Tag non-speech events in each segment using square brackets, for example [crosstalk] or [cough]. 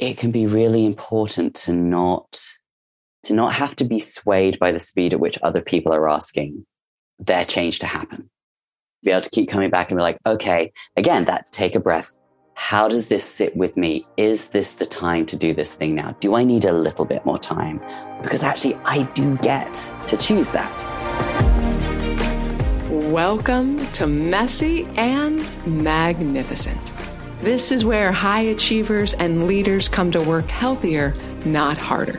it can be really important to not to not have to be swayed by the speed at which other people are asking their change to happen. Be able to keep coming back and be like, okay, again, that take a breath. How does this sit with me? Is this the time to do this thing now? Do I need a little bit more time? Because actually, I do get to choose that. Welcome to Messy and Magnificent. This is where high achievers and leaders come to work healthier, not harder.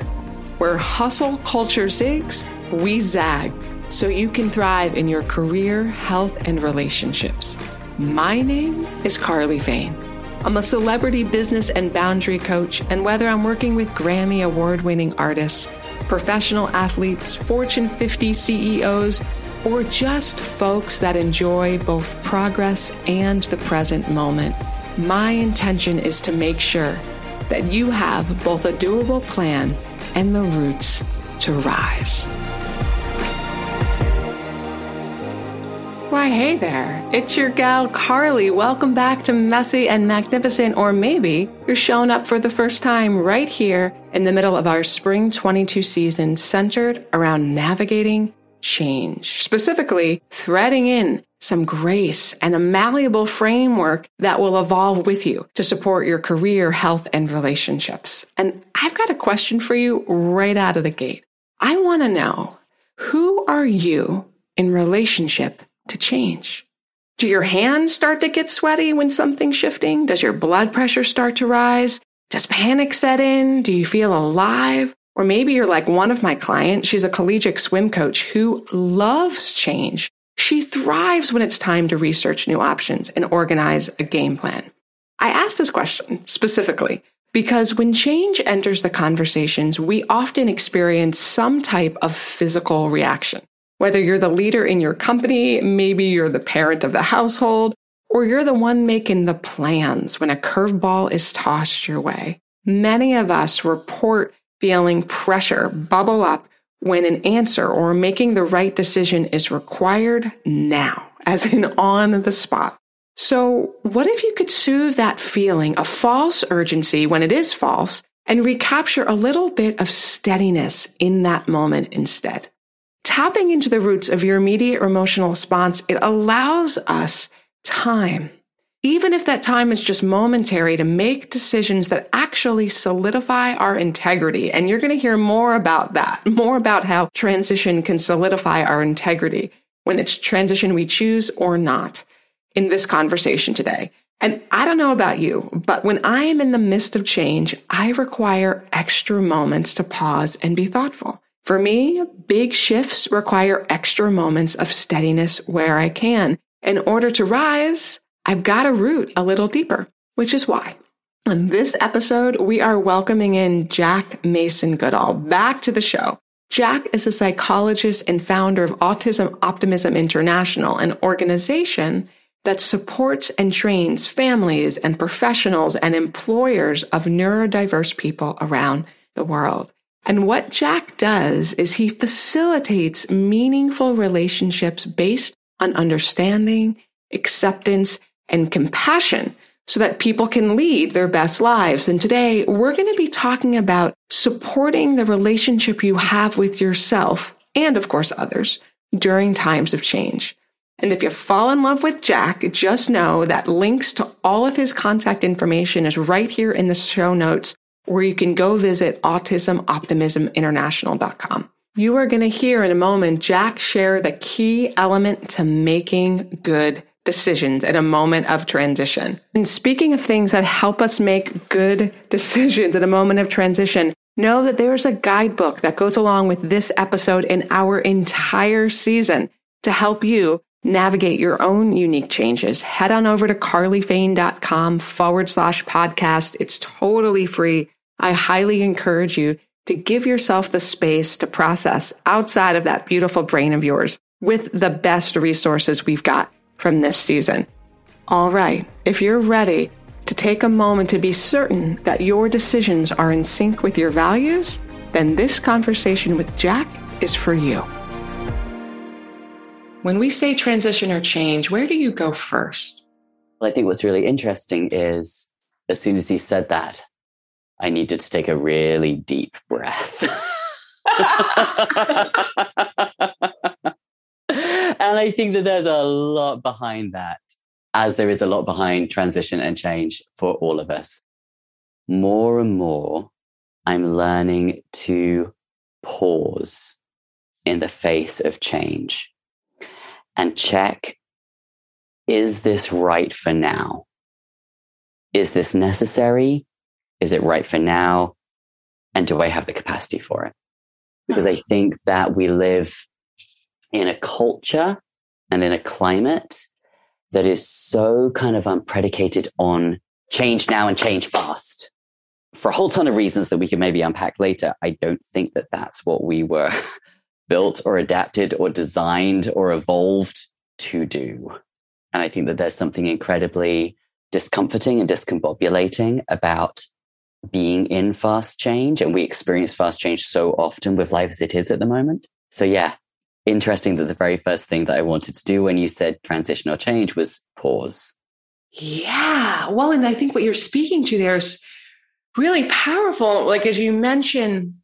Where hustle culture zigs, we zag so you can thrive in your career, health, and relationships. My name is Carly Fain. I'm a celebrity business and boundary coach, and whether I'm working with Grammy award winning artists, professional athletes, Fortune 50 CEOs, or just folks that enjoy both progress and the present moment, my intention is to make sure that you have both a doable plan and the roots to rise. Why, hey there. It's your gal Carly. Welcome back to Messy and Magnificent, or maybe you're showing up for the first time right here in the middle of our spring 22 season centered around navigating change, specifically threading in some grace and a malleable framework that will evolve with you to support your career, health, and relationships. And I've got a question for you right out of the gate. I want to know who are you in relationship to change? Do your hands start to get sweaty when something's shifting? Does your blood pressure start to rise? Does panic set in? Do you feel alive? Or maybe you're like one of my clients. She's a collegiate swim coach who loves change she thrives when it's time to research new options and organize a game plan. I asked this question specifically because when change enters the conversations, we often experience some type of physical reaction. Whether you're the leader in your company, maybe you're the parent of the household, or you're the one making the plans when a curveball is tossed your way. Many of us report feeling pressure bubble up when an answer or making the right decision is required now, as in on the spot. So, what if you could soothe that feeling of false urgency when it is false and recapture a little bit of steadiness in that moment instead? Tapping into the roots of your immediate emotional response, it allows us time even if that time is just momentary to make decisions that actually solidify our integrity. And you're going to hear more about that, [laughs] more about how transition can solidify our integrity when it's transition we choose or not in this conversation today. And I don't know about you, but when I am in the midst of change, I require extra moments to pause and be thoughtful. For me, big shifts require extra moments of steadiness where I can. In order to rise, I've got to root a little deeper, which is why. On this episode, we are welcoming in Jack Mason Goodall back to the show. Jack is a psychologist and founder of Autism Optimism International, an organization that supports and trains families and professionals and employers of neurodiverse people around the world. And what Jack does is he facilitates meaningful relationships based on understanding, acceptance, and compassion so that people can lead their best lives. And today we're going to be talking about supporting the relationship you have with yourself and of course others during times of change. And if you fall in love with Jack, just know that links to all of his contact information is right here in the show notes where you can go visit autismoptimisminternational.com. You are going to hear in a moment Jack share the key element to making good decisions at a moment of transition. And speaking of things that help us make good decisions at a moment of transition, know that there's a guidebook that goes along with this episode and our entire season to help you navigate your own unique changes. Head on over to carlyfain.com forward slash podcast. It's totally free. I highly encourage you to give yourself the space to process outside of that beautiful brain of yours with the best resources we've got from this season. All right, if you're ready to take a moment to be certain that your decisions are in sync with your values, then this conversation with Jack is for you. When we say transition or change, where do you go first? Well, I think what's really interesting is as soon as he said that, I needed to take a really deep breath. [laughs] [laughs] and I think that there's a lot behind that, as there is a lot behind transition and change for all of us. More and more, I'm learning to pause in the face of change and check is this right for now? Is this necessary? Is it right for now? And do I have the capacity for it? Because I think that we live in a culture and in a climate that is so kind of um, unpredicated on change now and change fast for a whole ton of reasons that we can maybe unpack later. I don't think that that's what we were [laughs] built or adapted or designed or evolved to do. And I think that there's something incredibly discomforting and discombobulating about being in fast change. And we experience fast change so often with life as it is at the moment. So, yeah, interesting that the very first thing that I wanted to do when you said transition or change was pause. Yeah. Well, and I think what you're speaking to there is really powerful. Like, as you mentioned,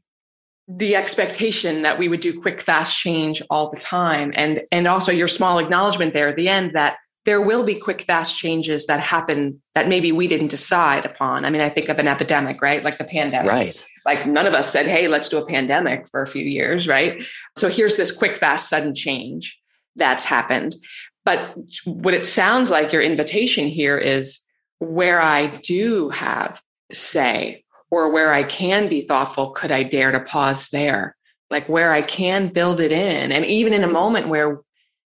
the expectation that we would do quick fast change all the time and and also your small acknowledgement there at the end that there will be quick fast changes that happen that maybe we didn't decide upon. I mean i think of an epidemic right? Like the pandemic. Right. Like none of us said hey let's do a pandemic for a few years right? So here's this quick fast sudden change that's happened. But what it sounds like your invitation here is where i do have say or where I can be thoughtful, could I dare to pause there? Like where I can build it in. And even in a moment where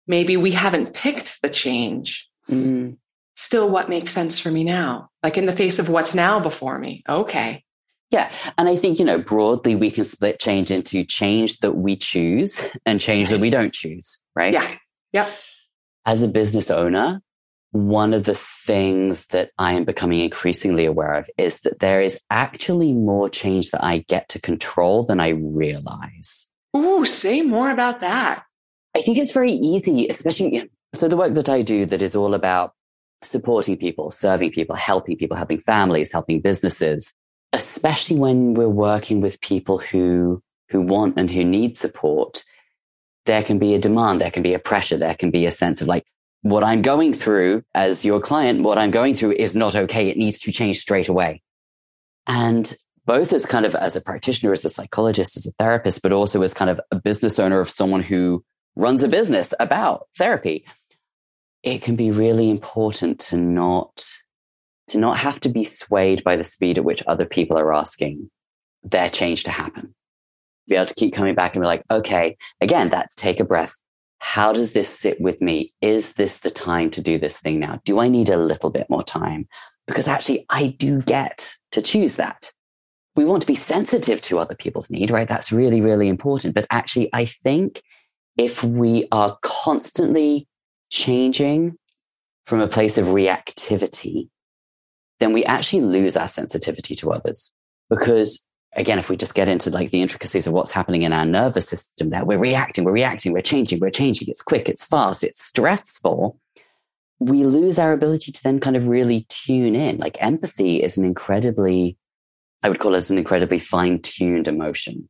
maybe we haven't picked the change, mm-hmm. still what makes sense for me now? Like in the face of what's now before me. Okay. Yeah. And I think, you know, broadly, we can split change into change that we choose and change that we don't choose, right? Yeah. Yep. As a business owner, one of the things that I am becoming increasingly aware of is that there is actually more change that I get to control than I realize. Ooh, say more about that. I think it's very easy, especially so the work that I do that is all about supporting people, serving people, helping people, helping families, helping businesses, especially when we're working with people who who want and who need support, there can be a demand, there can be a pressure, there can be a sense of like, what I'm going through as your client, what I'm going through is not okay. It needs to change straight away. And both as kind of as a practitioner, as a psychologist, as a therapist, but also as kind of a business owner of someone who runs a business about therapy, it can be really important to not to not have to be swayed by the speed at which other people are asking their change to happen. Be able to keep coming back and be like, okay, again, that take a breath, how does this sit with me? Is this the time to do this thing now? Do I need a little bit more time? Because actually, I do get to choose that. We want to be sensitive to other people's need, right? That's really, really important. But actually, I think if we are constantly changing from a place of reactivity, then we actually lose our sensitivity to others because again, if we just get into like the intricacies of what's happening in our nervous system there, we're reacting, we're reacting, we're changing, we're changing. It's quick, it's fast, it's stressful. We lose our ability to then kind of really tune in. Like empathy is an incredibly, I would call it an incredibly fine tuned emotion.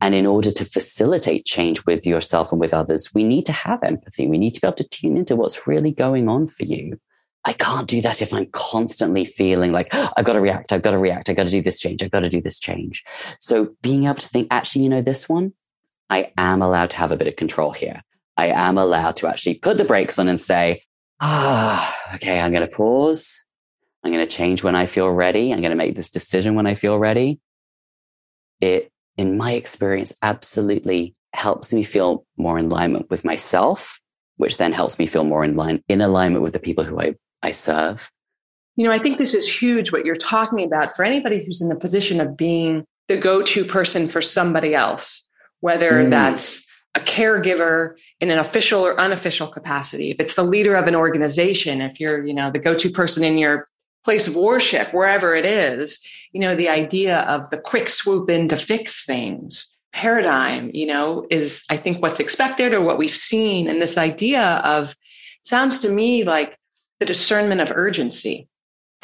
And in order to facilitate change with yourself and with others, we need to have empathy. We need to be able to tune into what's really going on for you. I can't do that if I'm constantly feeling like I've got to react, I've got to react, I've got to do this change, I've got to do this change. So being able to think, actually, you know, this one, I am allowed to have a bit of control here. I am allowed to actually put the brakes on and say, ah, okay, I'm going to pause. I'm going to change when I feel ready. I'm going to make this decision when I feel ready. It, in my experience, absolutely helps me feel more in alignment with myself, which then helps me feel more in line in alignment with the people who I I serve. You know, I think this is huge what you're talking about for anybody who's in the position of being the go to person for somebody else, whether mm. that's a caregiver in an official or unofficial capacity, if it's the leader of an organization, if you're, you know, the go to person in your place of worship, wherever it is, you know, the idea of the quick swoop in to fix things paradigm, you know, is I think what's expected or what we've seen. And this idea of sounds to me like the discernment of urgency.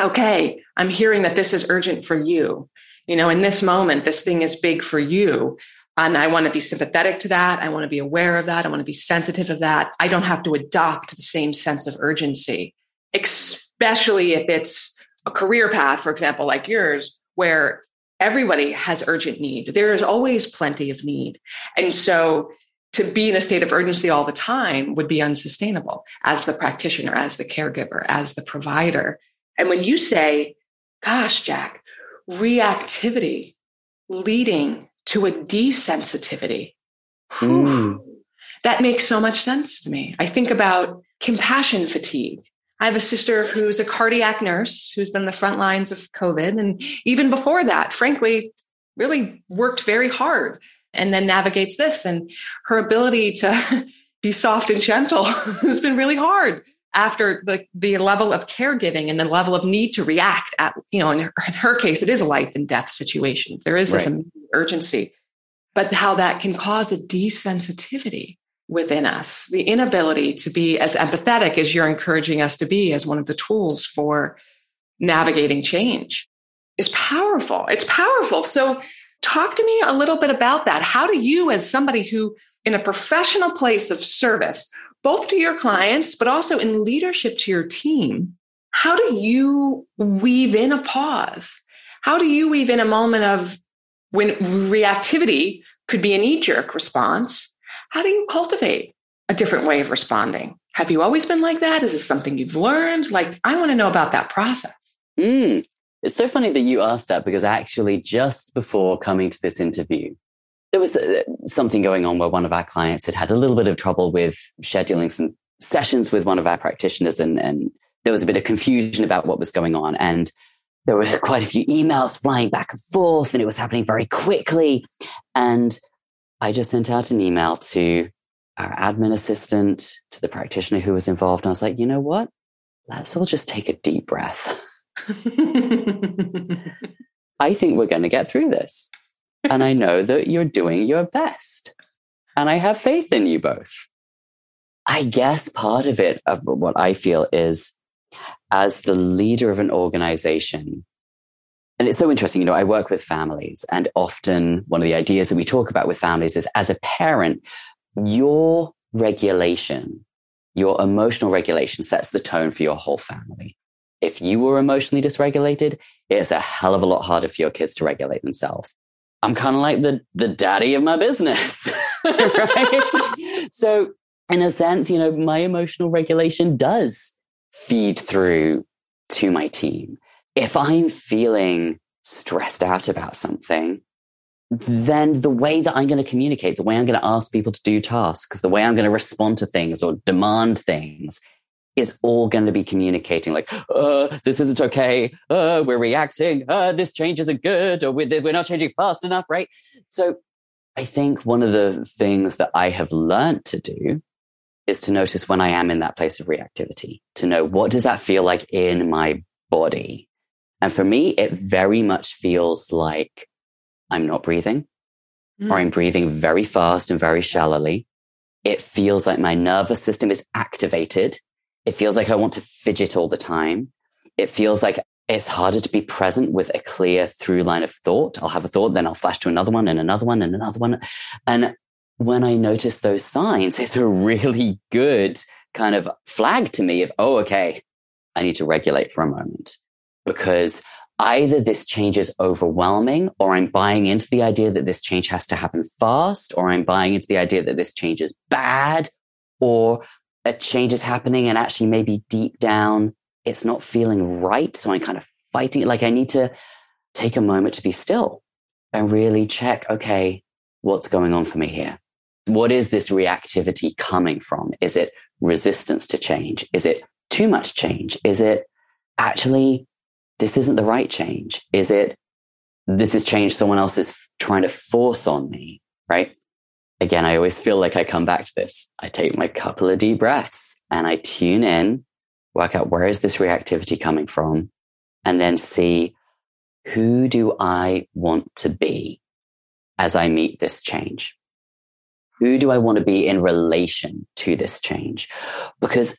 Okay, I'm hearing that this is urgent for you. You know, in this moment, this thing is big for you. And I want to be sympathetic to that. I want to be aware of that. I want to be sensitive of that. I don't have to adopt the same sense of urgency, especially if it's a career path, for example, like yours, where everybody has urgent need. There is always plenty of need. And so to be in a state of urgency all the time would be unsustainable as the practitioner, as the caregiver, as the provider. And when you say, gosh, Jack, reactivity leading to a desensitivity, whew, mm. that makes so much sense to me. I think about compassion fatigue. I have a sister who's a cardiac nurse who's been the front lines of COVID. And even before that, frankly, really worked very hard and then navigates this. And her ability to [laughs] be soft and gentle [laughs] has been really hard after the, the level of caregiving and the level of need to react at, you know, in her, in her case, it is a life and death situation. There is this right. urgency, but how that can cause a desensitivity within us, the inability to be as empathetic as you're encouraging us to be as one of the tools for navigating change is powerful. It's powerful. So Talk to me a little bit about that. How do you, as somebody who in a professional place of service, both to your clients, but also in leadership to your team, how do you weave in a pause? How do you weave in a moment of when reactivity could be a knee jerk response? How do you cultivate a different way of responding? Have you always been like that? Is this something you've learned? Like, I want to know about that process. Mm, it's so funny that you asked that because actually, just before coming to this interview, there was uh, something going on where one of our clients had had a little bit of trouble with scheduling some sessions with one of our practitioners, and, and there was a bit of confusion about what was going on. And there were [laughs] quite a few emails flying back and forth, and it was happening very quickly. And I just sent out an email to our admin assistant, to the practitioner who was involved. And I was like, you know what? Let's all just take a deep breath. [laughs] I think we're going to get through this. And I know that you're doing your best. And I have faith in you both. I guess part of it, of what I feel is as the leader of an organization, and it's so interesting, you know, I work with families, and often one of the ideas that we talk about with families is as a parent, your regulation, your emotional regulation sets the tone for your whole family if you were emotionally dysregulated, it's a hell of a lot harder for your kids to regulate themselves. I'm kind of like the, the daddy of my business, [laughs] right? so in a sense, you know, my emotional regulation does feed through to my team. If I'm feeling stressed out about something, then the way that I'm going to communicate, the way I'm going to ask people to do tasks, the way I'm going to respond to things or demand things is all going to be communicating like, uh, this isn't okay. Uh, we're reacting. Uh, this change isn't good or we're, we're not changing fast enough, right? So I think one of the things that I have learned to do is to notice when I am in that place of reactivity, to know what does that feel like in my body? And for me, it very much feels like I'm not breathing mm. or I'm breathing very fast and very shallowly. It feels like my nervous system is activated it feels like I want to fidget all the time. It feels like it's harder to be present with a clear through line of thought. I'll have a thought, then I'll flash to another one and another one and another one. And when I notice those signs, it's a really good kind of flag to me of, oh, okay, I need to regulate for a moment because either this change is overwhelming or I'm buying into the idea that this change has to happen fast, or I'm buying into the idea that this change is bad, or a change is happening and actually maybe deep down it's not feeling right. So I'm kind of fighting it. Like I need to take a moment to be still and really check, okay, what's going on for me here? What is this reactivity coming from? Is it resistance to change? Is it too much change? Is it actually this isn't the right change? Is it this is change someone else is trying to force on me? Right again, I always feel like I come back to this. I take my couple of deep breaths and I tune in, work out where is this reactivity coming from, and then see who do I want to be as I meet this change? Who do I want to be in relation to this change? Because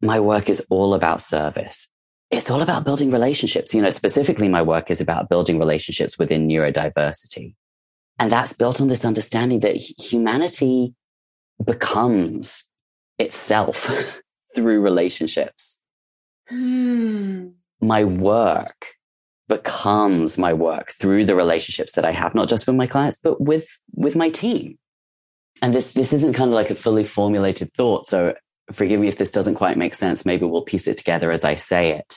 my work is all about service. It's all about building relationships. You know, specifically, my work is about building relationships within neurodiversity. And that's built on this understanding that humanity becomes itself [laughs] through relationships. Mm. My work becomes my work through the relationships that I have, not just with my clients, but with, with my team. And this, this isn't kind of like a fully formulated thought. So forgive me if this doesn't quite make sense. Maybe we'll piece it together as I say it.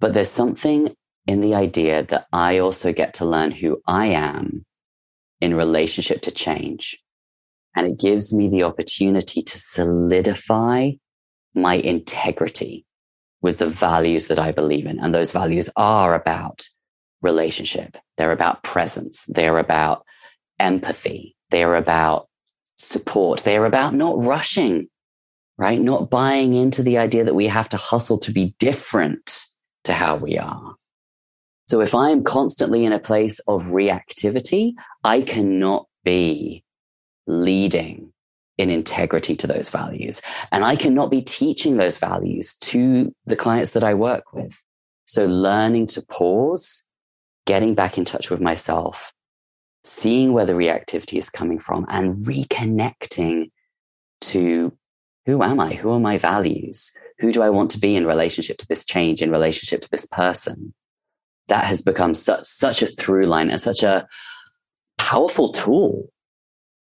But there's something in the idea that I also get to learn who I am in relationship to change. And it gives me the opportunity to solidify my integrity with the values that I believe in. And those values are about relationship. They're about presence. They're about empathy. They're about support. They're about not rushing, right? Not buying into the idea that we have to hustle to be different to how we are. So if I am constantly in a place of reactivity, I cannot be leading in integrity to those values. And I cannot be teaching those values to the clients that I work with. So learning to pause, getting back in touch with myself, seeing where the reactivity is coming from and reconnecting to who am I? Who are my values? Who do I want to be in relationship to this change, in relationship to this person? that has become such, such a through line and such a powerful tool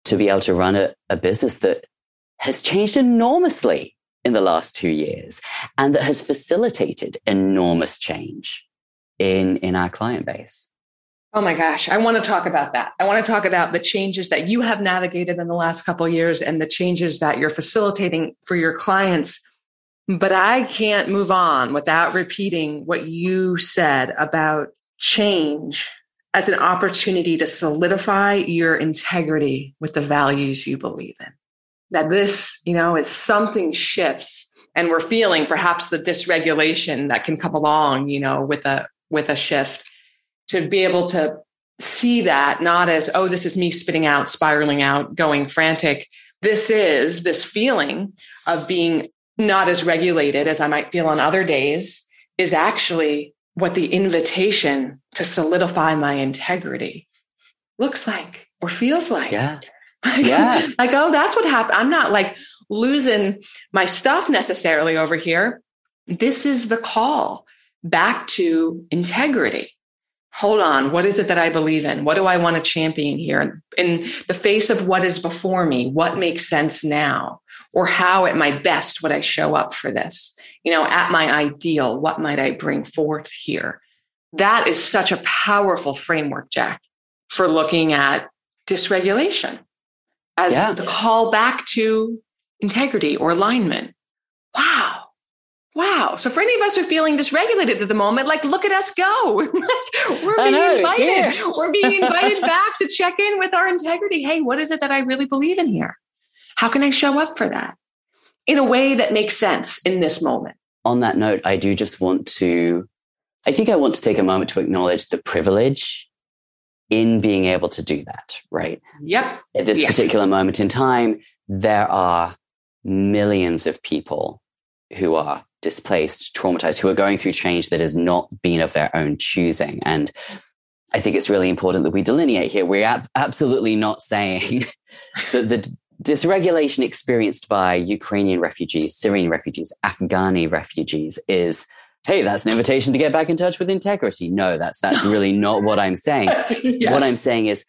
to be able to run a, a business that has changed enormously in the last two years and that has facilitated enormous change in, in our client base. Oh my gosh, I want to talk about that. I want to talk about the changes that you have navigated in the last couple years and the changes that you're facilitating for your clients but I can't move on without repeating what you said about change as an opportunity to solidify your integrity with the values you believe in. That this, you know, is something shifts and we're feeling perhaps the dysregulation that can come along, you know, with a with a shift to be able to see that not as oh this is me spitting out spiraling out going frantic this is this feeling of being not as regulated as I might feel on other days is actually what the invitation to solidify my integrity looks like or feels like. Yeah. [laughs] Like, yeah. like, oh, that's what happened. I'm not like losing my stuff necessarily over here. This is the call back to integrity. Hold on. What is it that I believe in? What do I want to champion here? In the face of what is before me, what makes sense now? or how at my best would I show up for this? You know, at my ideal, what might I bring forth here? That is such a powerful framework, Jack, for looking at dysregulation as yeah. the call back to integrity or alignment. Wow. Wow. So for any of us who are feeling dysregulated at the moment, like look at us go. [laughs] We're being know, invited. Yeah. We're being invited back to check in with our integrity. Hey, what is it that I really believe in here? How can I show up for that in a way that makes sense in this moment? On that note, I do just want to, I think I want to take a moment to acknowledge the privilege in being able to do that, right? Yep. At this yes. particular moment in time, there are millions of people who are displaced, traumatized, who are going through change that has not been of their own choosing. And I think it's really important that we delineate here. We're ab- absolutely not saying [laughs] that the dysregulation experienced by Ukrainian refugees, Syrian refugees, Afghani refugees is, hey, that's an invitation to get back in touch with integrity. No, that's that's [laughs] really not what I'm saying. yes. What I'm saying is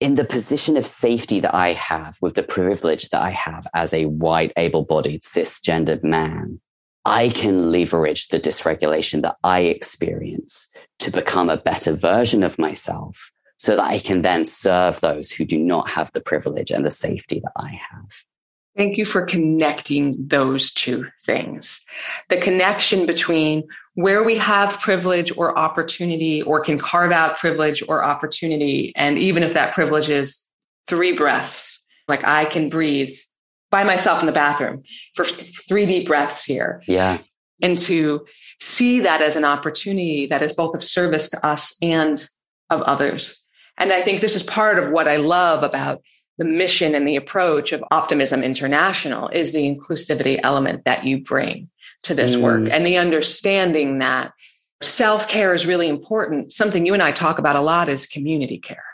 in the position of safety that I have with the privilege that I have as a white, able-bodied, cisgendered man, I can leverage the dysregulation that I experience to become a better version of myself so that I can then serve those who do not have the privilege and the safety that I have. Thank you for connecting those two things. The connection between where we have privilege or opportunity, or can carve out privilege or opportunity. And even if that privilege is three breaths, like I can breathe by myself in the bathroom for three deep breaths here. Yeah. And to see that as an opportunity that is both of service to us and of others. And I think this is part of what I love about the mission and the approach of Optimism International is the inclusivity element that you bring. to this mm. work and the understanding that self care is really important. Something you and I talk about a lot is community care,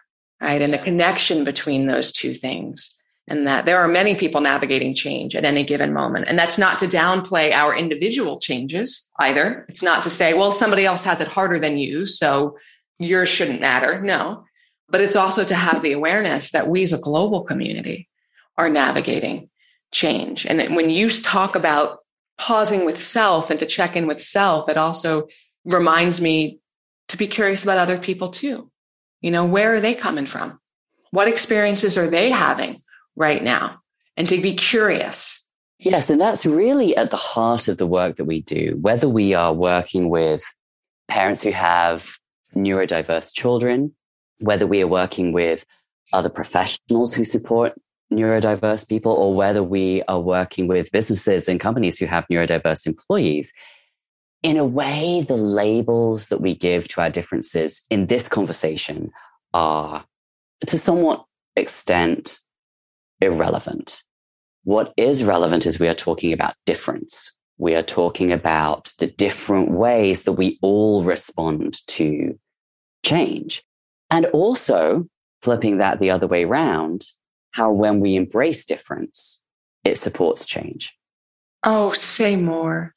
right? And the connection between those two things. And that there are many people navigating change at any given moment. And that's not to downplay our individual changes either. It's not to say, well, somebody else has it harder than you. So yours shouldn't matter. No, but it's also to have the awareness that we as a global community are navigating change. And when you talk about pausing with self and to check in with self, it also reminds me to be curious about other people too. You know, where are they coming from? What experiences are they having right now? And to be curious. Yes. And that's really at the heart of the work that we do, whether we are working with parents who have neurodiverse children, whether we are working with other professionals who support neurodiverse people or whether we are working with businesses and companies who have neurodiverse employees. In a way, the labels that we give to our differences in this conversation are to somewhat extent irrelevant. What is relevant is we are talking about difference. We are talking about the different ways that we all respond to change. And also flipping that the other way around, how when we embrace difference, it supports change. Oh, say more.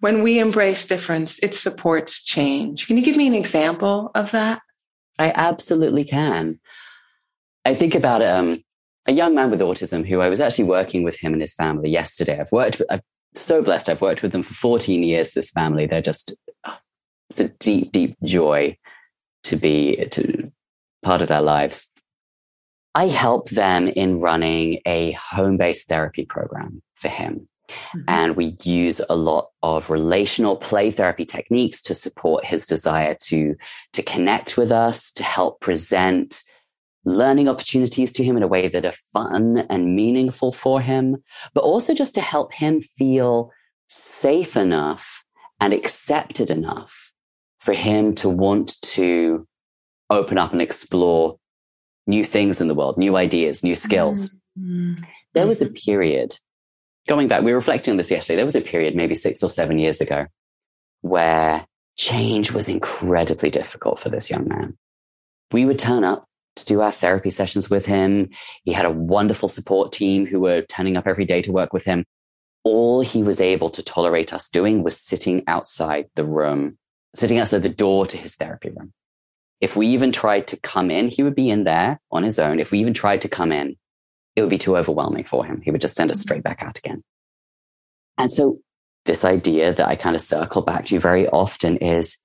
When we embrace difference, it supports change. Can you give me an example of that? I absolutely can. I think about um, a young man with autism who I was actually working with him and his family yesterday. I've worked with, I'm so blessed. I've worked with them for 14 years, this family. They're just, oh, it's a deep, deep joy to be to part of their lives. I help them in running a home based therapy program for him. Mm-hmm. And we use a lot of relational play therapy techniques to support his desire to, to connect with us, to help present learning opportunities to him in a way that are fun and meaningful for him, but also just to help him feel safe enough and accepted enough for him to want to open up and explore new things in the world, new ideas, new skills. Mm-hmm. There was a mm-hmm. period, going back, we were reflecting on this yesterday. There was a period, maybe six or seven years ago, where change was incredibly difficult for this young man. We would turn up do our therapy sessions with him. He had a wonderful support team who were turning up every day to work with him. All he was able to tolerate us doing was sitting outside the room, sitting outside the door to his therapy room. If we even tried to come in, he would be in there on his own. If we even tried to come in, it would be too overwhelming for him. He would just send us straight back out again. And so this idea that I kind of circle back to very often is,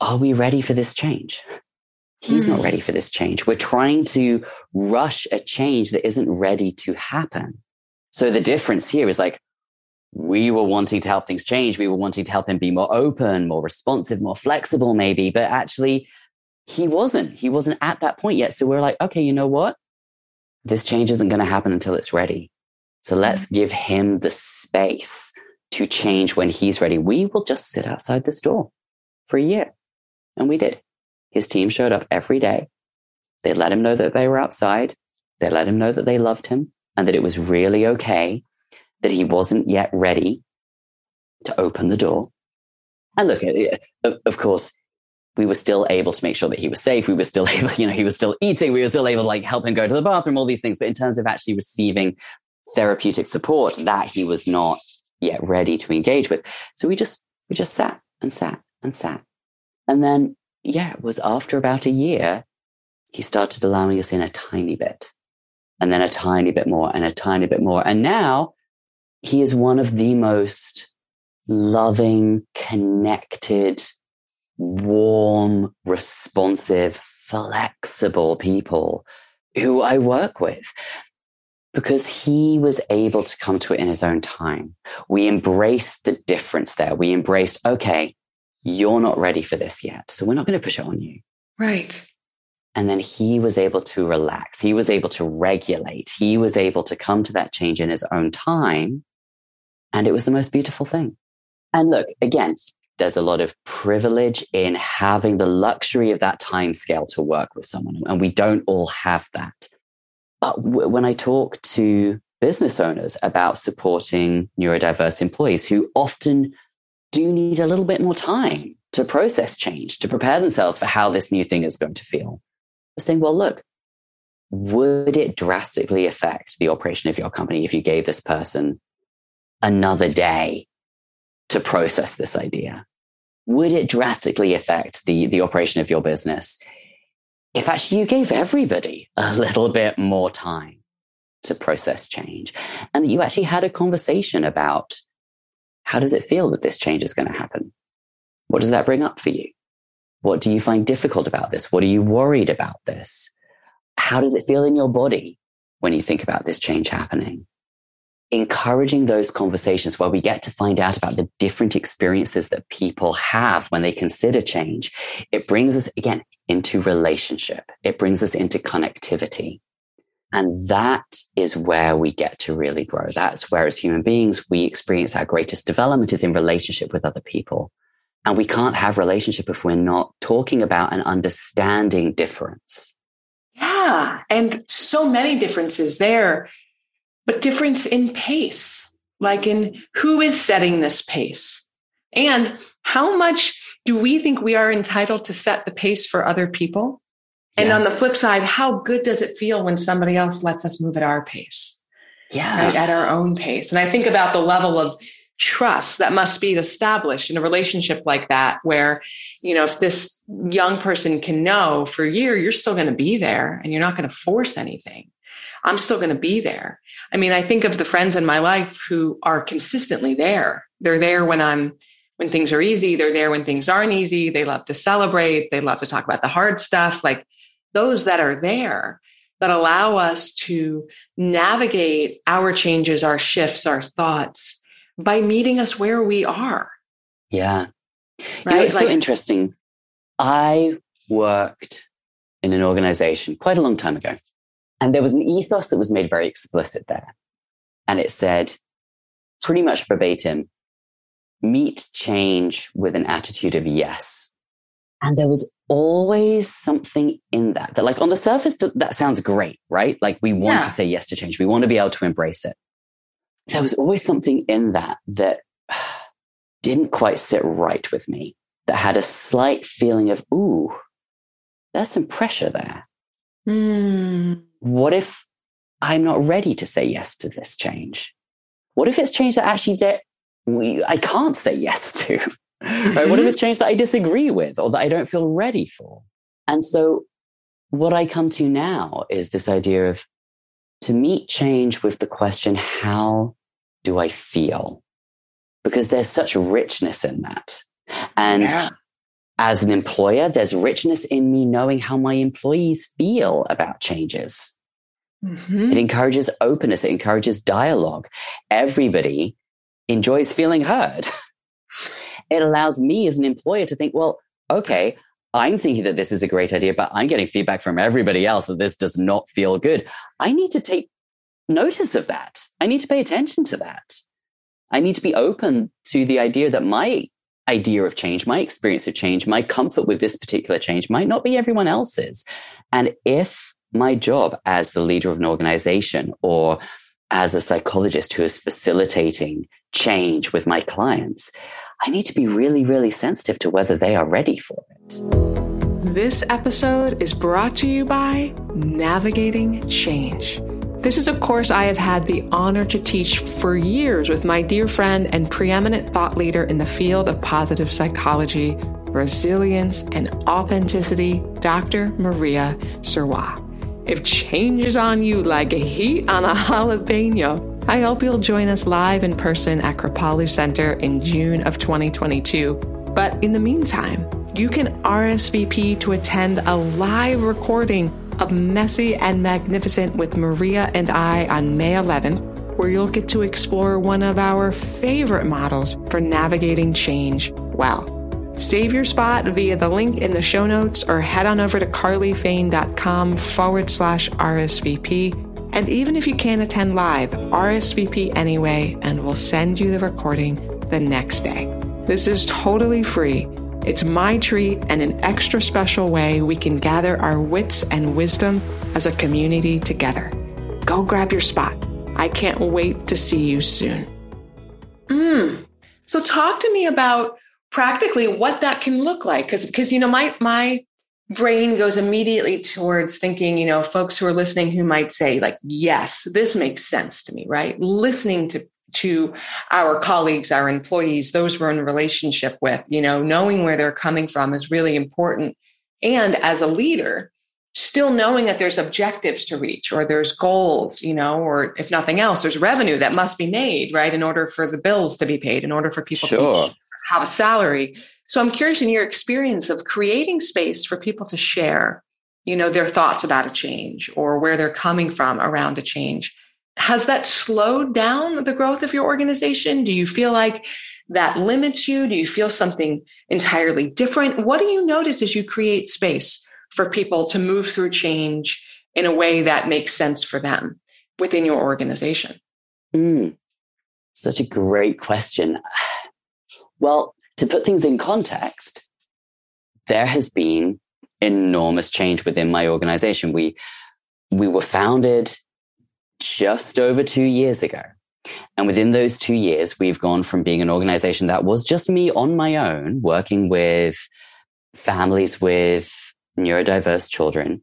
are we ready for this change? He's mm. not ready for this change. We're trying to rush a change that isn't ready to happen. So the difference here is like, we were wanting to help things change. We were wanting to help him be more open, more responsive, more flexible, maybe. But actually, he wasn't. He wasn't at that point yet. So we're like, okay, you know what? This change isn't going to happen until it's ready. So let's mm-hmm. give him the space to change when he's ready. We will just sit outside this door for a year. And we did. His team showed up every day. They let him know that they were outside. They let him know that they loved him and that it was really okay, that he wasn't yet ready to open the door. And look, eh, of course, we were still able to make sure that he was safe. We were still [laughs] able, you know, he was still eating. We were still able to like help him go to the bathroom, all these things. But in terms of actually receiving therapeutic support, that he was not yet ready to engage with. So we just, we just sat and sat and sat. And then, yeah, it was after about a year, he started allowing us in a tiny bit and then a tiny bit more and a tiny bit more. And now he is one of the most loving, connected, warm, responsive, flexible people who I work with because he was able to come to it in his own time. We embraced the difference there. We embraced, okay, you're not ready for this yet. So we're not going to push it on you. Right. And then he was able to relax. He was able to regulate. He was able to come to that change in his own time. And it was the most beautiful thing. And look, again, there's a lot of privilege in having the luxury of that time scale to work with someone. And we don't all have that. But w- when I talk to business owners about supporting neurodiverse employees who often do you need a little bit more time to process change, to prepare themselves for how this new thing is going to feel. Saying, well, look, would it drastically affect the operation of your company if you gave this person another day to process this idea? Would it drastically affect the, the operation of your business if actually you gave everybody a little bit more time to process change and that you actually had a conversation about how does it feel that this change is going to happen? What does that bring up for you? What do you find difficult about this? What are you worried about this? How does it feel in your body when you think about this change happening? Encouraging those conversations where we get to find out about the different experiences that people have when they consider change. It brings us again into relationship. It brings us into connectivity. And that is where we get to really grow. That's where as human beings, we experience our greatest development is in relationship with other people. And we can't have relationship if we're not talking about and understanding difference. Yeah. And so many differences there, but difference in pace, like in who is setting this pace and how much do we think we are entitled to set the pace for other people? And yeah. on the flip side, how good does it feel when somebody else lets us move at our pace? Yeah. Right, at our own pace. And I think about the level of trust that must be established in a relationship like that, where, you know, if this young person can know for a year, you're still going to be there and you're not going to force anything. I'm still going to be there. I mean, I think of the friends in my life who are consistently there. They're there when I'm when things are easy, they're there when things aren't easy. They love to celebrate, they love to talk about the hard stuff. Like those that are there that allow us to navigate our changes, our shifts, our thoughts by meeting us where we are. Yeah. Right. You know, it's like, so interesting. I worked in an organization quite a long time ago, and there was an ethos that was made very explicit there. And it said, pretty much verbatim, meet change with an attitude of yes. And there was always something in that that like on the surface that sounds great right? Like we want yeah. to say yes to change. We want to be able to embrace it. There was always something in that that [sighs] didn't quite sit right with me that had a slight feeling of ooh there's some pressure there. Mm. what if i'm not ready to say yes to this change? What if it's change that actually that we, i can't say yes [laughs] to right? What if it's change that I disagree with or that I don't feel ready for? And so what I come to now is this idea of to meet change with the question, how do I feel? Because there's such richness in that. And yeah. as an employer, there's richness in me knowing how my employees feel about changes. Mm-hmm. It encourages openness. It encourages dialogue. Everybody enjoys feeling heard. [laughs] it allows me as an employer to think, well, okay, I'm thinking that this is a great idea, but I'm getting feedback from everybody else that this does not feel good. I need to take notice of that. I need to pay attention to that. I need to be open to the idea that my idea of change, my experience of change, my comfort with this particular change might not be everyone else's. And if my job as the leader of an organization or as a psychologist who is facilitating change with my clients, I need to be really, really sensitive to whether they are ready for it. This episode is brought to you by Navigating Change. This is a course I have had the honor to teach for years with my dear friend and preeminent thought leader in the field of positive psychology, resilience, and authenticity, Dr. Maria Sirois. If change is on you like a heat on a jalapeno, I hope you'll join us live in person at Kripalu Center in June of 2022. But in the meantime, you can RSVP to attend a live recording of Messy and Magnificent with Maria and I on May 11th, where you'll get to explore one of our favorite models for navigating change well. Save your spot via the link in the show notes or head on over to carlyfain.com forward slash RSVP and even if you can't attend live, RSVP anyway, and we'll send you the recording the next day. This is totally free. It's my treat and an extra special way we can gather our wits and wisdom as a community together. Go grab your spot. I can't wait to see you soon. Mm. So talk to me about practically what that can look like because because you know my my brain goes immediately towards thinking you know folks who are listening who might say like yes this makes sense to me right? Listening to to our colleagues our employees those we're in relationship with you know knowing where they're coming from is really important. And as a leader still knowing that there's objectives to reach or there's goals you know or if nothing else there's revenue that must be made right in order for the bills to be paid in order for people sure. to have a salary so I'm curious in your experience of creating space for people to share, you know, their thoughts about a change or where they're coming from around a change. Has that slowed down the growth of your organization? Do you feel like that limits you? Do you feel something entirely different? What do you notice as you create space for people to move through change in a way that makes sense for them within your organization? Mm, such a great question. [sighs] Well, to put things in context, there has been enormous change within my organization. We we were founded just over two years ago. And within those two years, we've gone from being an organization that was just me on my own, working with families with neurodiverse children,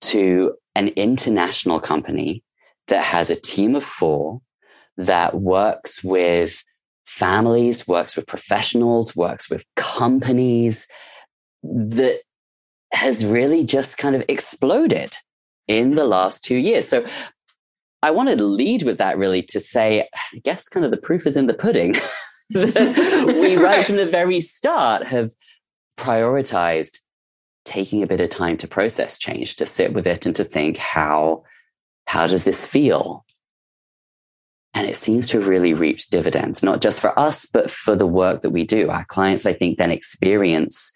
to an international company that has a team of four that works with families, works with professionals, works with companies that has really just kind of exploded in the last two years. So I wanted to lead with that really to say, I guess kind of the proof is in the pudding. [laughs] [laughs] we right from the very start have prioritized taking a bit of time to process change, to sit with it and to think how how does this feel? And it seems to have really reaped dividends, not just for us, but for the work that we do. Our clients, I think, then experience,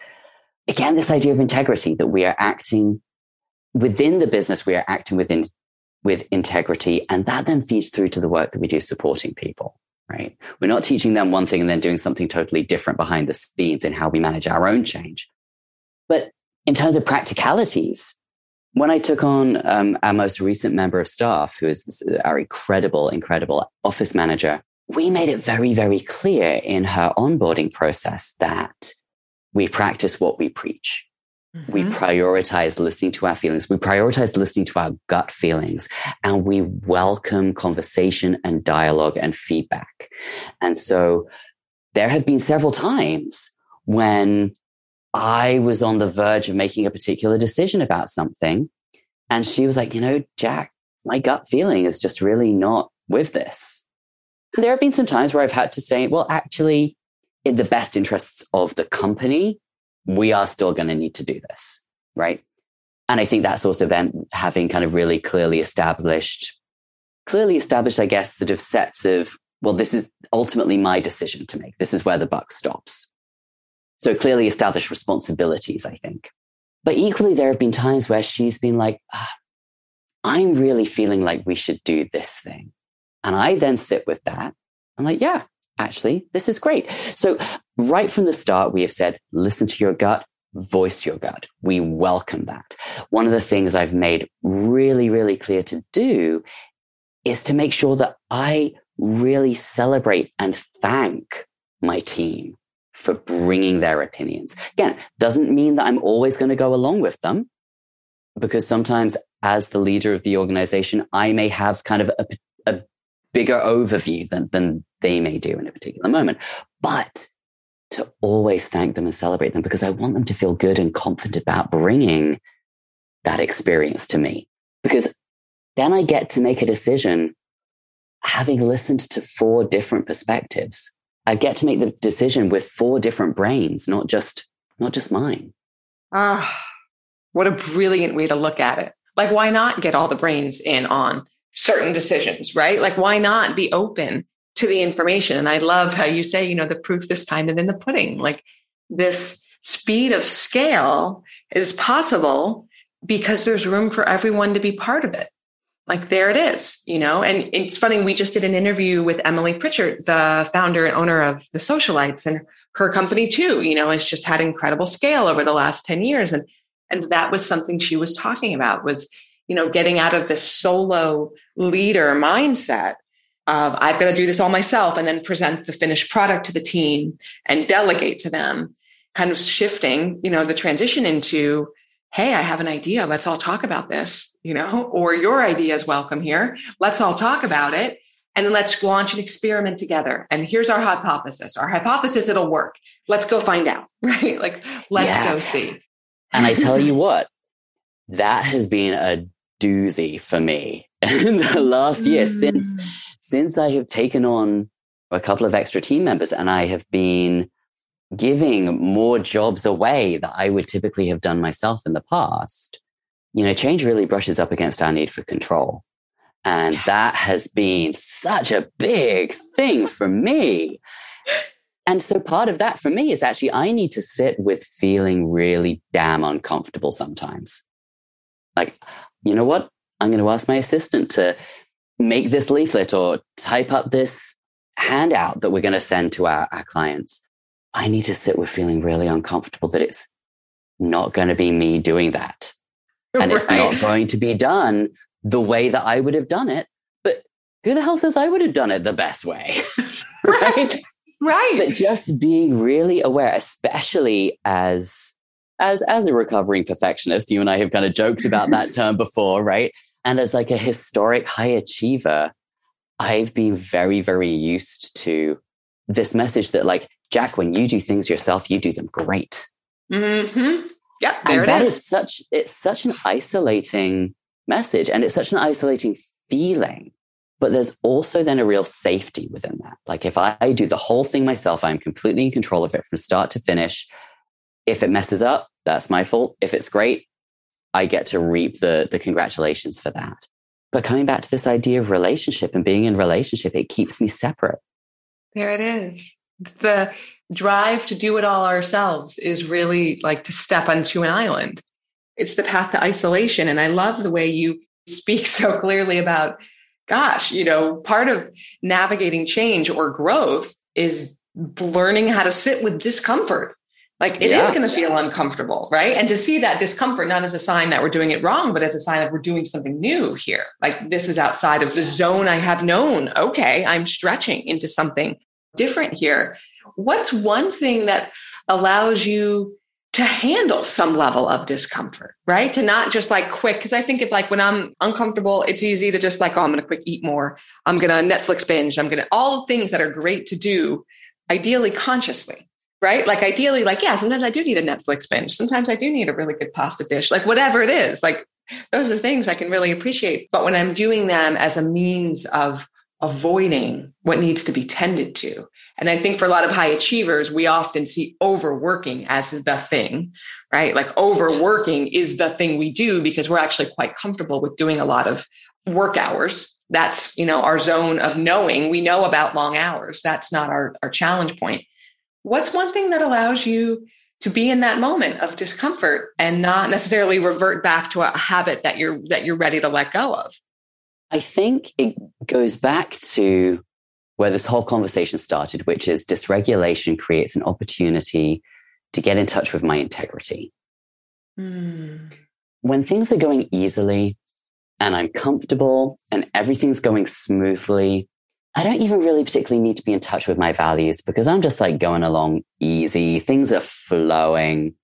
again, this idea of integrity that we are acting within the business, we are acting within with integrity. And that then feeds through to the work that we do supporting people, right? We're not teaching them one thing and then doing something totally different behind the scenes in how we manage our own change. But in terms of practicalities, when I took on um, our most recent member of staff, who is our incredible, incredible office manager, we made it very, very clear in her onboarding process that we practice what we preach. Mm-hmm. We prioritize listening to our feelings. We prioritize listening to our gut feelings and we welcome conversation and dialogue and feedback. And so there have been several times when I was on the verge of making a particular decision about something. And she was like, you know, Jack, my gut feeling is just really not with this. And there have been some times where I've had to say, well, actually, in the best interests of the company, we are still going to need to do this. Right. And I think that's also been having kind of really clearly established, clearly established, I guess, sort of sets of, well, this is ultimately my decision to make. This is where the buck stops. So clearly established responsibilities, I think. But equally, there have been times where she's been like, ah, I'm really feeling like we should do this thing. And I then sit with that. I'm like, yeah, actually, this is great. So right from the start, we have said, listen to your gut, voice your gut. We welcome that. One of the things I've made really, really clear to do is to make sure that I really celebrate and thank my team for bringing their opinions. Again, doesn't mean that I'm always going to go along with them because sometimes as the leader of the organization, I may have kind of a, a bigger overview than, than they may do in a particular moment. But to always thank them and celebrate them because I want them to feel good and confident about bringing that experience to me. Because then I get to make a decision having listened to four different perspectives I get to make the decision with four different brains, not just not just mine. Ah, what a brilliant way to look at it. Like, why not get all the brains in on certain decisions, right? Like, why not be open to the information? And I love how you say, you know, the proof is kind of in the pudding. Like, this speed of scale is possible because there's room for everyone to be part of it like there it is, you know. And it's funny, we just did an interview with Emily Pritchard, the founder and owner of the Socialites, and her company too, you know, has just had incredible scale over the last 10 years. And and that was something she was talking about was you know, getting out of this solo leader mindset of I've got to do this all myself and then present the finished product to the team and delegate to them, kind of shifting, you know, the transition into, hey, I have an idea. Let's all talk about this, you know, [laughs] or your idea is welcome here. Let's all talk about it. And then let's launch an experiment together. And here's our hypothesis. Our hypothesis, it'll work. Let's go find out, [laughs] right? Like, let's yeah. go see. And I tell you [laughs] what, that has been a doozy for me in the last year mm. since since I have taken on a couple of extra team members and I have been giving more jobs away that I would typically have done myself in the past, you know, change really brushes up against our need for control. And that has been such a big thing for me. And so part of that for me is actually I need to sit with feeling really damn uncomfortable sometimes. Like, you know what? I'm going to ask my assistant to make this leaflet or type up this handout that we're going to send to our, our clients. I need to sit with feeling really uncomfortable that it's not going to be me doing that. [laughs] And right. it's not going to be done the way that I would have done it. But who the hell says I would have done it the best way? [laughs] right. Right. But just being really aware, especially as as as a recovering perfectionist, you and I have kind of joked about that [laughs] term before, right? And as like a historic high achiever, I've been very, very used to this message that like, Jack, when you do things yourself, you do them great. Mm-hmm. Yep, there and it that is. is such it's such an isolating message and it's such an isolating feeling. But there's also then a real safety within that. Like if I, I do the whole thing myself, I'm completely in control of it from start to finish. If it messes up, that's my fault. If it's great, I get to reap the, the congratulations for that. But coming back to this idea of relationship and being in relationship, it keeps me separate. There it is. The drive to do it all ourselves is really like to step onto an island. It's the path to isolation. And I love the way you speak [laughs] so clearly about, gosh, you know, part of navigating change or growth is learning how to sit with discomfort like it yeah. is going to feel uncomfortable, right? And to see that discomfort not as a sign that we're doing it wrong, but as a sign that we're doing something new here. Like this is outside of the zone I have known. Okay, I'm stretching into something different here. What's one thing that allows you to handle some level of discomfort, right? To not just like quick, because I think if like when I'm uncomfortable, it's easy to just like, oh, I'm gonna quick eat more. I'm gonna Netflix binge. I'm gonna all the things that are great to do, ideally consciously right? Like ideally, like, yeah, sometimes I do need a Netflix binge. Sometimes I do need a really good pasta dish, like whatever it is. Like those are things I can really appreciate. But when I'm doing them as a means of avoiding what needs to be tended to. And I think for a lot of high achievers, we often see overworking as the thing, right? Like overworking is the thing we do because we're actually quite comfortable with doing a lot of work hours. That's, you know, our zone of knowing. We know about long hours. That's not our, our challenge point what's one thing that allows you to be in that moment of discomfort and not necessarily revert back to a habit that you're that you're ready to let go of i think it goes back to where this whole conversation started which is dysregulation creates an opportunity to get in touch with my integrity mm. when things are going easily and i'm comfortable and everything's going smoothly I don't even really particularly need to be in touch with my values because I'm just like going along easy. Things are flowing.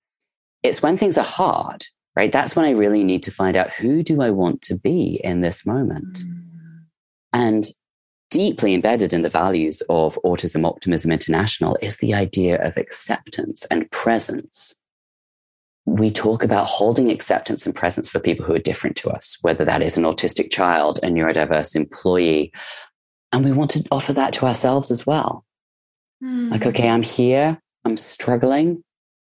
It's when things are hard, right? That's when I really need to find out who do I want to be in this moment? Mm. And deeply embedded in the values of Autism Optimism International is the idea of acceptance and presence. We talk about holding acceptance and presence for people who are different to us, whether that is an autistic child, a neurodiverse employee, and we want to offer that to ourselves as well. Mm. Like, okay, I'm here, I'm struggling.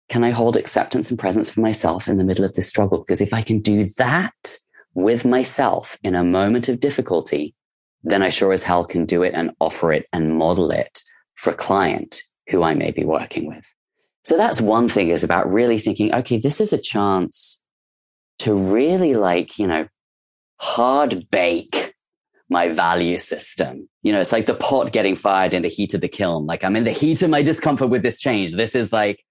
Can I hold acceptance and presence for myself in the middle of this struggle? Because if I can do that with myself in a moment of difficulty, then I sure as hell can do it and offer it and model it for a client who I may be working with. So that's one thing is about really thinking, okay, this is a chance to really like, you know, hard bake my value system. You know, it's like the pot getting fired in the heat of the kiln. Like I'm in the heat of my discomfort with this change. This is like,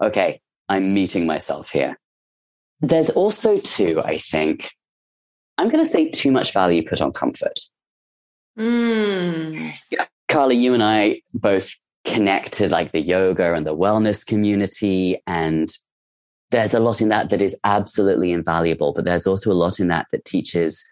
okay, I'm meeting myself here. There's also too, I think, I'm going to say too much value put on comfort. Mm. Yeah. Carly, you and I both connected like the yoga and the wellness community. And there's a lot in that that is absolutely invaluable, but there's also a lot in that that teaches,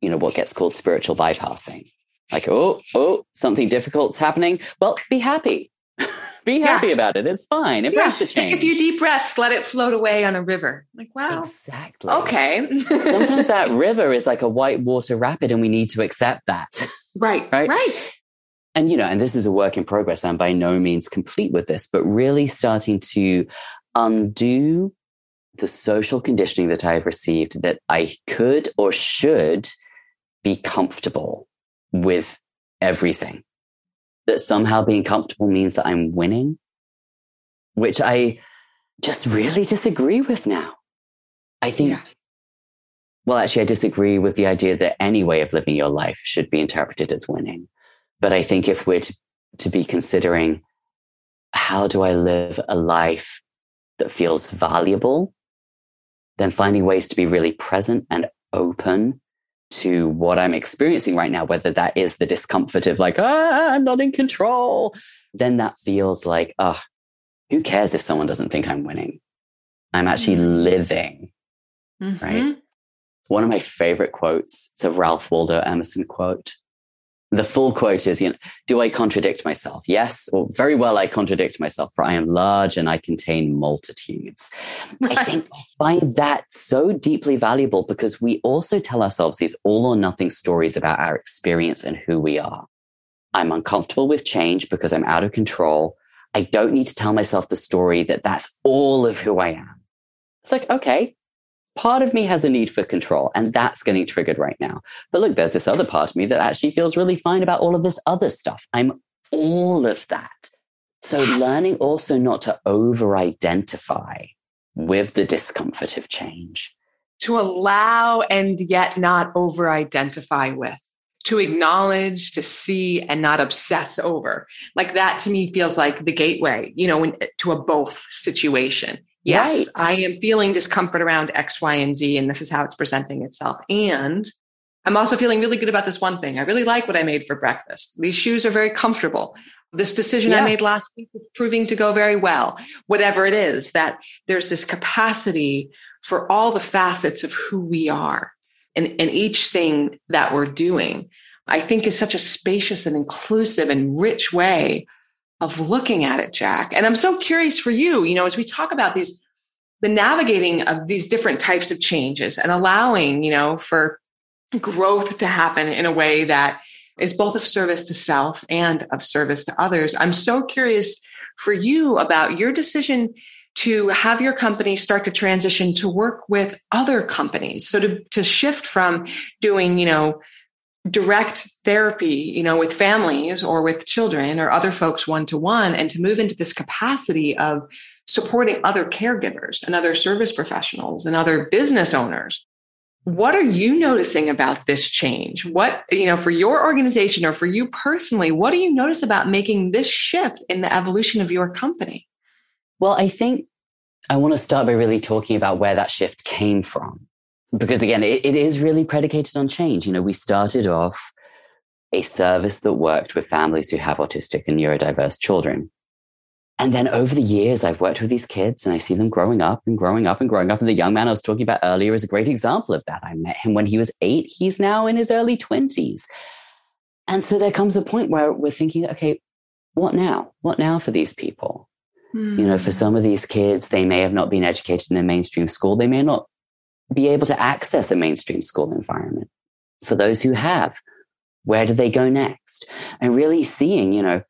you know, what gets called spiritual bypassing. Like, oh, oh, something difficult's happening. Well, be happy. [laughs] be happy yeah. about it. It's fine. Embrace yeah. the change. Take a few deep breaths, let it float away on a river. Like, wow. Exactly. Okay. Sometimes [laughs] that river is like a white water rapid and we need to accept that. Right. Right. Right. And, you know, and this is a work in progress. I'm by no means complete with this, but really starting to undo the social conditioning that I've received that I could or should be comfortable with everything. That somehow being comfortable means that I'm winning, which I just really disagree with now. I think, yeah. well, actually, I disagree with the idea that any way of living your life should be interpreted as winning. But I think if we're to, to be considering how do I live a life that feels valuable, then finding ways to be really present and open to what I'm experiencing right now, whether that is the discomfort of like, ah, I'm not in control, then that feels like, ah, oh, who cares if someone doesn't think I'm winning? I'm actually mm-hmm. living, mm-hmm. right? One of my favorite quotes, it's a Ralph Waldo Emerson quote the full quote is, you know, do I contradict myself? Yes. Well, very well, I contradict myself, for I am large and I contain multitudes. Right. I think I find that so deeply valuable because we also tell ourselves these all or nothing stories about our experience and who we are. I'm uncomfortable with change because I'm out of control. I don't need to tell myself the story that that's all of who I am. It's like, okay, part of me has a need for control and that's getting triggered right now. But look, there's this other part of me that actually feels really fine about all of this other stuff. I'm all of that. So yes. learning also not to over identify with the discomfort of change. To allow and yet not over identify with. To acknowledge, to see, and not obsess over. Like that to me feels like the gateway, you know, to a both situation Yes, right. I am feeling discomfort around X, Y, and Z, and this is how it's presenting itself. And I'm also feeling really good about this one thing. I really like what I made for breakfast. These shoes are very comfortable. This decision yeah. I made last week is proving to go very well. Whatever it is, that there's this capacity for all the facets of who we are and, and each thing that we're doing, I think is such a spacious and inclusive and rich way of looking at it, Jack. And I'm so curious for you, you know, as we talk about these, the navigating of these different types of changes and allowing, you know, for growth to happen in a way that is both of service to self and of service to others. I'm so curious for you about your decision to have your company start to transition to work with other companies. So to, to shift from doing, you know, direct therapy, you know, with families or with children or other folks one to one, and to move into this capacity of supporting other caregivers and other service professionals and other business owners. What are you noticing about this change? What, you know, for your organization or for you personally, what do you notice about making this shift in the evolution of your company? Well, I think I want to start by really talking about where that shift came from because again, it, it is really predicated on change. You know, we started off a service that worked with families who have autistic and neurodiverse children. And then over the years, I've worked with these kids and I see them growing up and growing up and growing up. And the young man I was talking about earlier is a great example of that. I met him when he was eight. He's now in his early 20s. And so there comes a point where we're thinking, okay, what now? What now for these people? Mm. You know, for hmm. some of these kids, they may have not been educated in a mainstream school. They may not be able to access a mainstream school environment. For those who have, where do they go next? And really seeing, you know,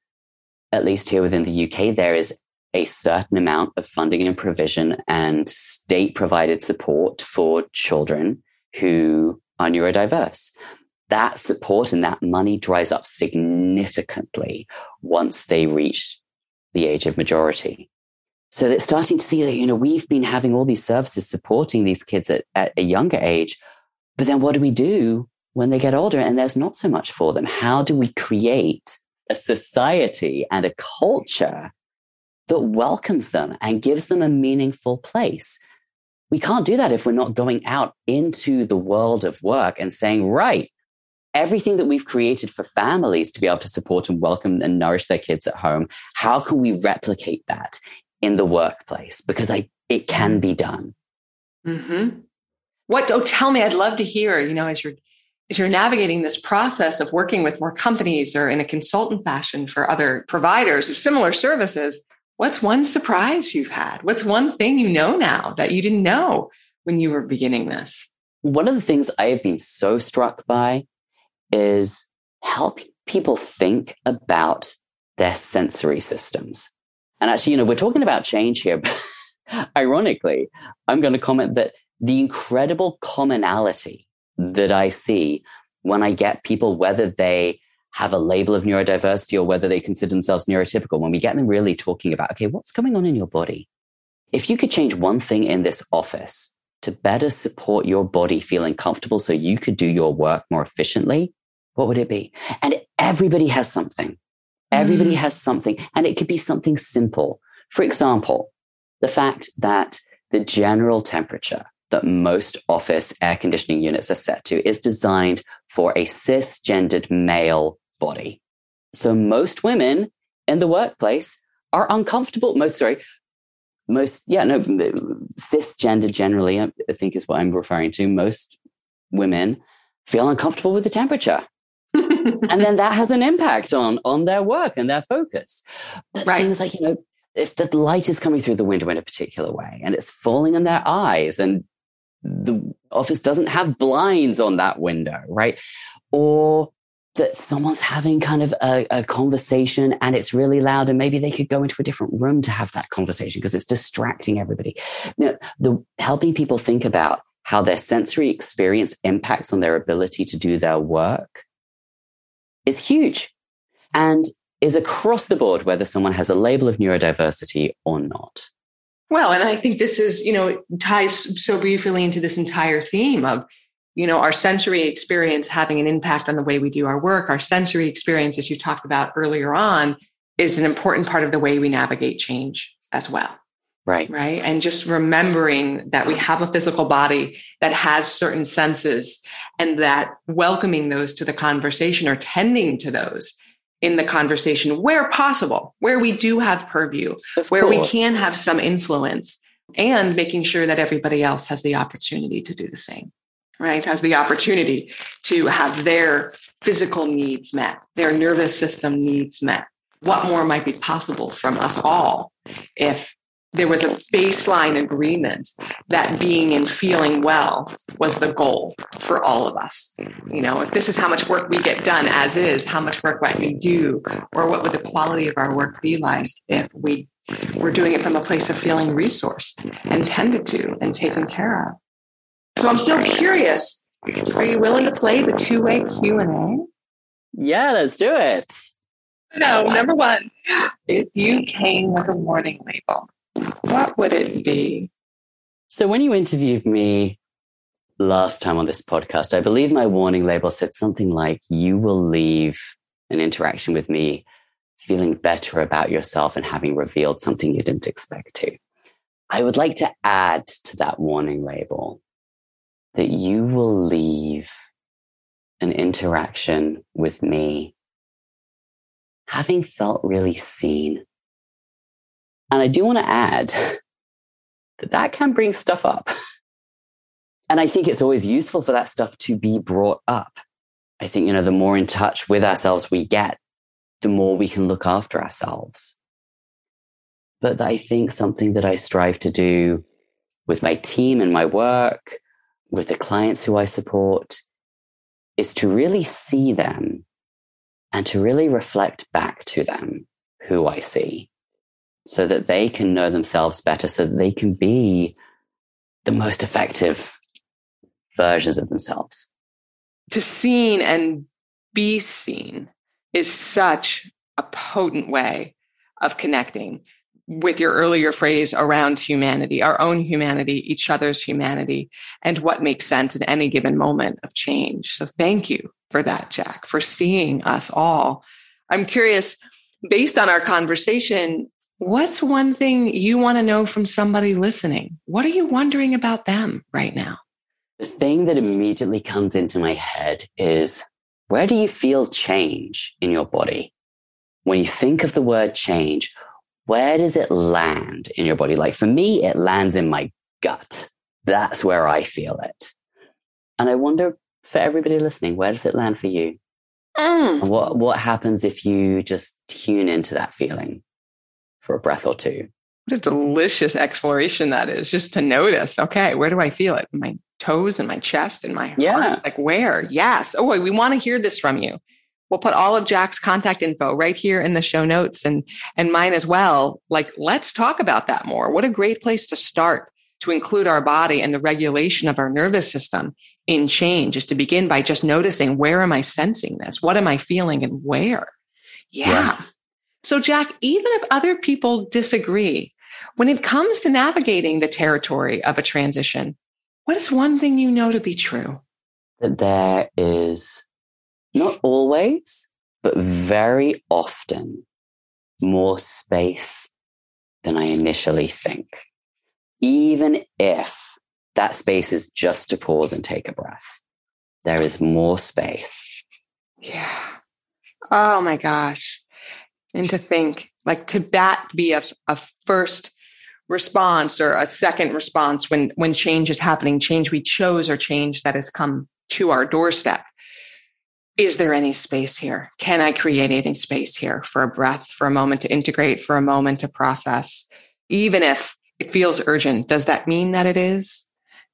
at least here within the UK, there is a certain amount of funding and provision and state provided support for children who are neurodiverse. That support and that money dries up significantly once they reach the age of majority. So they're starting to see that, you know, we've been having all these services supporting these kids at, at a younger age. But then what do we do when they get older and there's not so much for them? How do we create a society and a culture that welcomes them and gives them a meaningful place? We we can't do that if we're not going out into the world of work and saying, right, everything that we've created for families to be able to support and welcome and nourish their kids at home, how can we replicate that in the workplace? Because I, it can be done. Mm-hmm. What? Oh, tell me. I'd love to hear. You know, as you're as you're navigating this process of working with more companies or in a consultant fashion for other providers of similar services, what's one surprise you've had? What's one thing you know now that you didn't know when you were beginning this? One of the things I have been so struck by is helping people think about their sensory systems. And actually, you know, we're talking about change here, [laughs] ironically, I'm going to comment that the incredible commonality that I see when I get people, whether they have a label of neurodiversity or whether they consider themselves neurotypical, when we get them really talking about, okay, what's going on in your body? If you could change one thing in this office to better support your body feeling comfortable so you could do your work more efficiently, what would it be? And everybody has something. Everybody mm. has something. And it could be something simple. For example, the fact that the general temperature that most office air conditioning units are set to is designed for a cisgendered male body. So most women in the workplace are uncomfortable. Most, sorry, most, yeah, no, cisgender generally, I think is what I'm referring to. Most women feel uncomfortable with the temperature. And then that has an impact on on their work and their focus. But right. things like, you know, if the light is coming through the window in a particular way and it's falling on their eyes and the office doesn't have blinds on that window, right? Or that someone's having kind of a, a, conversation and it's really loud and maybe they could go into a different room to have that conversation because it's distracting everybody. You know, the helping people think about how their sensory experience impacts on their ability to do their work is huge and is across the board whether someone has a label of neurodiversity or not. Well, and I think this is, you know, ties so briefly into this entire theme of, you know, our sensory experience having an impact on the way we do our work. Our sensory experience, as you talked about earlier on, is an important part of the way we navigate change as well. Right. Right. And just remembering that we have a physical body that has certain senses and that welcoming those to the conversation or tending to those in the conversation where possible, where we do have purview, of where course. we can have some influence, and making sure that everybody else has the opportunity to do the same, right? Has the opportunity to have their physical needs met, their nervous system needs met. What more might be possible from us all if there was a baseline agreement that being and feeling well was the goal for all of us. You know, if this is how much work we get done as is, how much work might we do, or what would the quality of our work be like if we were doing it from a place of feeling resourced and tended to and taken care of. So I'm still curious. Are you willing to play the two-way Q&A? Yeah, let's do it. No, number one, if you came with a warning label, what would it be? So, when you interviewed me last time on this podcast, I believe my warning label said something like, You will leave an interaction with me feeling better about yourself and having revealed something you didn't expect to. I would like to add to that warning label that you will leave an interaction with me having felt really seen and I do want to add that that can bring stuff up. And I think it's always useful for that stuff to be brought up. I think, you know, the more in touch with ourselves we get, the more we can look after ourselves. But I think something that I strive to do with my team and my work, with the clients who I support, is to really see them and to really reflect back to them who I see so that they can know themselves better, so that they can be the most effective versions of themselves. To seen and be seen is such a potent way of connecting with your earlier phrase around humanity, our own humanity, each other's humanity, and what makes sense in any given moment of change. So thank you for that, Jack, for seeing us all. I'm curious, based on our conversation, What's one thing you want to know from somebody listening? What are you wondering about them right now? The thing that immediately comes into my head is where do you feel change in your body? When you think of the word change, where does it land in your body? Like for me, it lands in my gut. That's where I feel it. And I wonder for everybody listening, where does it land for you? Mm. What, what happens if you just tune into that feeling? For a breath or two. What a delicious exploration that is, just to notice. Okay, where do I feel it? My toes and my chest and my yeah. heart. Like where? Yes. Oh, we want to hear this from you. We'll put all of Jack's contact info right here in the show notes and and mine as well. Like, let's talk about that more. What a great place to start to include our body and the regulation of our nervous system in change is to begin by just noticing where am I sensing this? What am I feeling and where? yeah. yeah. So, Jack, even if other people disagree, when it comes to navigating the territory of a transition, what is one thing you know to be true? That there is not always, but very often more space than I initially think. Even if that space is just to pause and take a breath, there is more space. Yeah. Oh my gosh and to think like to that be a, a first response or a second response when when change is happening change we chose or change that has come to our doorstep. Is there any space here? Can i create any space here for a breath for a moment to integrate for a moment to process? Even if it feels urgent does that mean that it is?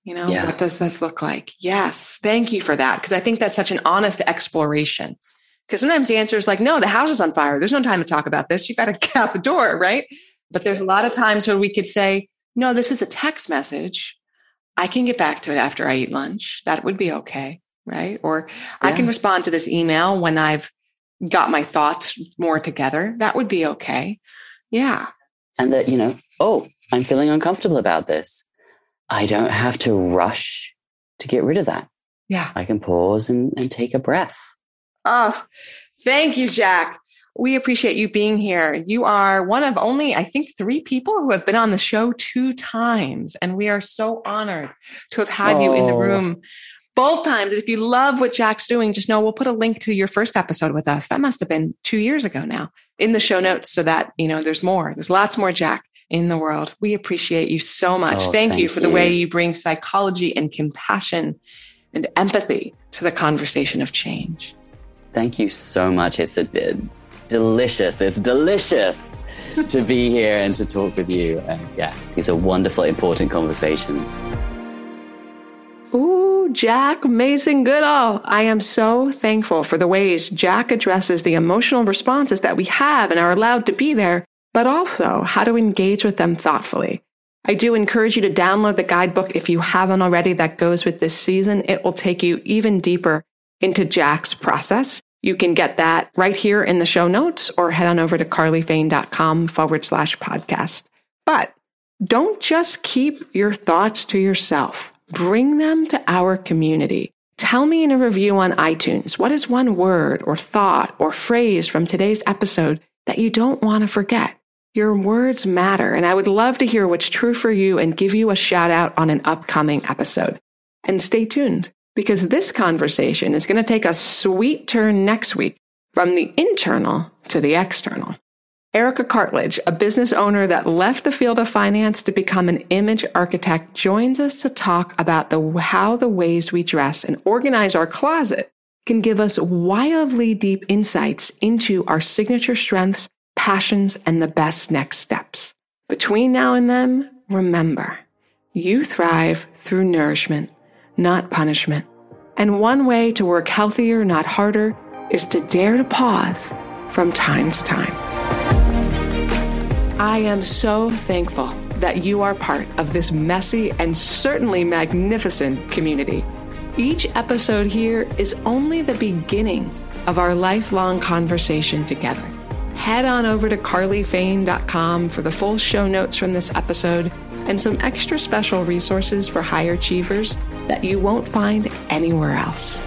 You know yeah. what does this look like? Yes. Thank you for that because i think that's such an honest exploration because sometimes the answer is like, no, the house is on fire. There's no time to talk about this. You've got to [laughs] get out the door, right? But there's a lot of times where we could say, no, this is a text message. I can get back to it after I eat lunch. That would be okay, right? Or yeah. I can respond to this email when I've got my thoughts more together. That would be okay. Yeah. And that, you know, oh, I'm feeling uncomfortable about this. I don't have to rush to get rid of that. Yeah. I can pause and, and take a breath. Oh, thank you, Jack. We appreciate you being here. You are one of only, I think, three people who have been on the show two times. And we are so honored to have had oh. you in the oh. room both times. If you love what Jack's doing, just know we'll put a link to your first episode with us. That must have been two years ago now in the show notes so that, you know, there's more. There's lots more Jack in the world. We appreciate you so much. Oh, thank, thank, you for you. the way you bring psychology and compassion and empathy to the conversation of change. Thank you so much. It's a, delicious. It's delicious to be here and to talk with you. And yeah, these are wonderful, important conversations. Ooh, Jack Mason Goodall. I am so thankful for the ways Jack addresses the emotional responses that we have and are allowed to be there, but also how to engage with them thoughtfully. I do encourage you to download the guidebook if you haven't already that goes with this season. It will take you even deeper into Jack's process. You can get that right here in the show notes or head on over to carlyfain.com forward slash podcast. But don't just keep your thoughts to yourself. Bring them to our community. Tell me in a review on iTunes what is one word or thought or phrase from today's episode that you don't want to forget. Your words matter, and I would love to hear what's true for you and give you a shout out on an upcoming episode. And stay tuned because this conversation is going to take a sweet turn next week from the internal to the external. Erica Cartledge, a business owner that left the field of finance to become an image architect, joins us to talk about the, how the ways we dress and organize our closet can give us wildly deep insights into our signature strengths, passions, and the best next steps. Between now and then, remember, you thrive through nourishment not punishment. And one way to work healthier, not harder, is to dare to pause from time to time. I am so thankful that you are part of this messy and certainly magnificent community. Each episode here is only the beginning of our lifelong conversation together. Head on over to carlyfain.com for the full show notes from this episode and some extra special resources for high achievers that you won't find anywhere else.